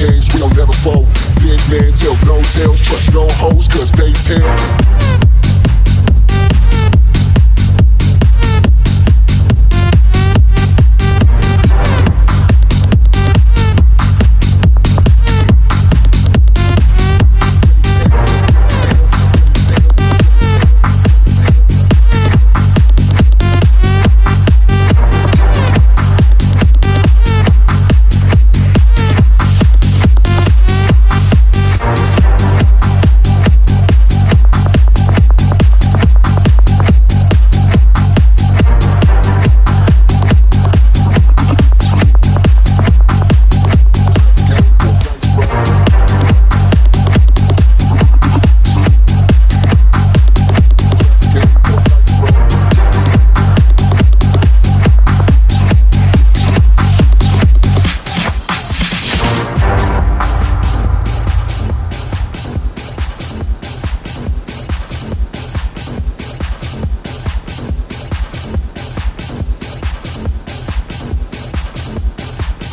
we don't never fold. Dead man tell no tales, trust no hoes, cause they tell.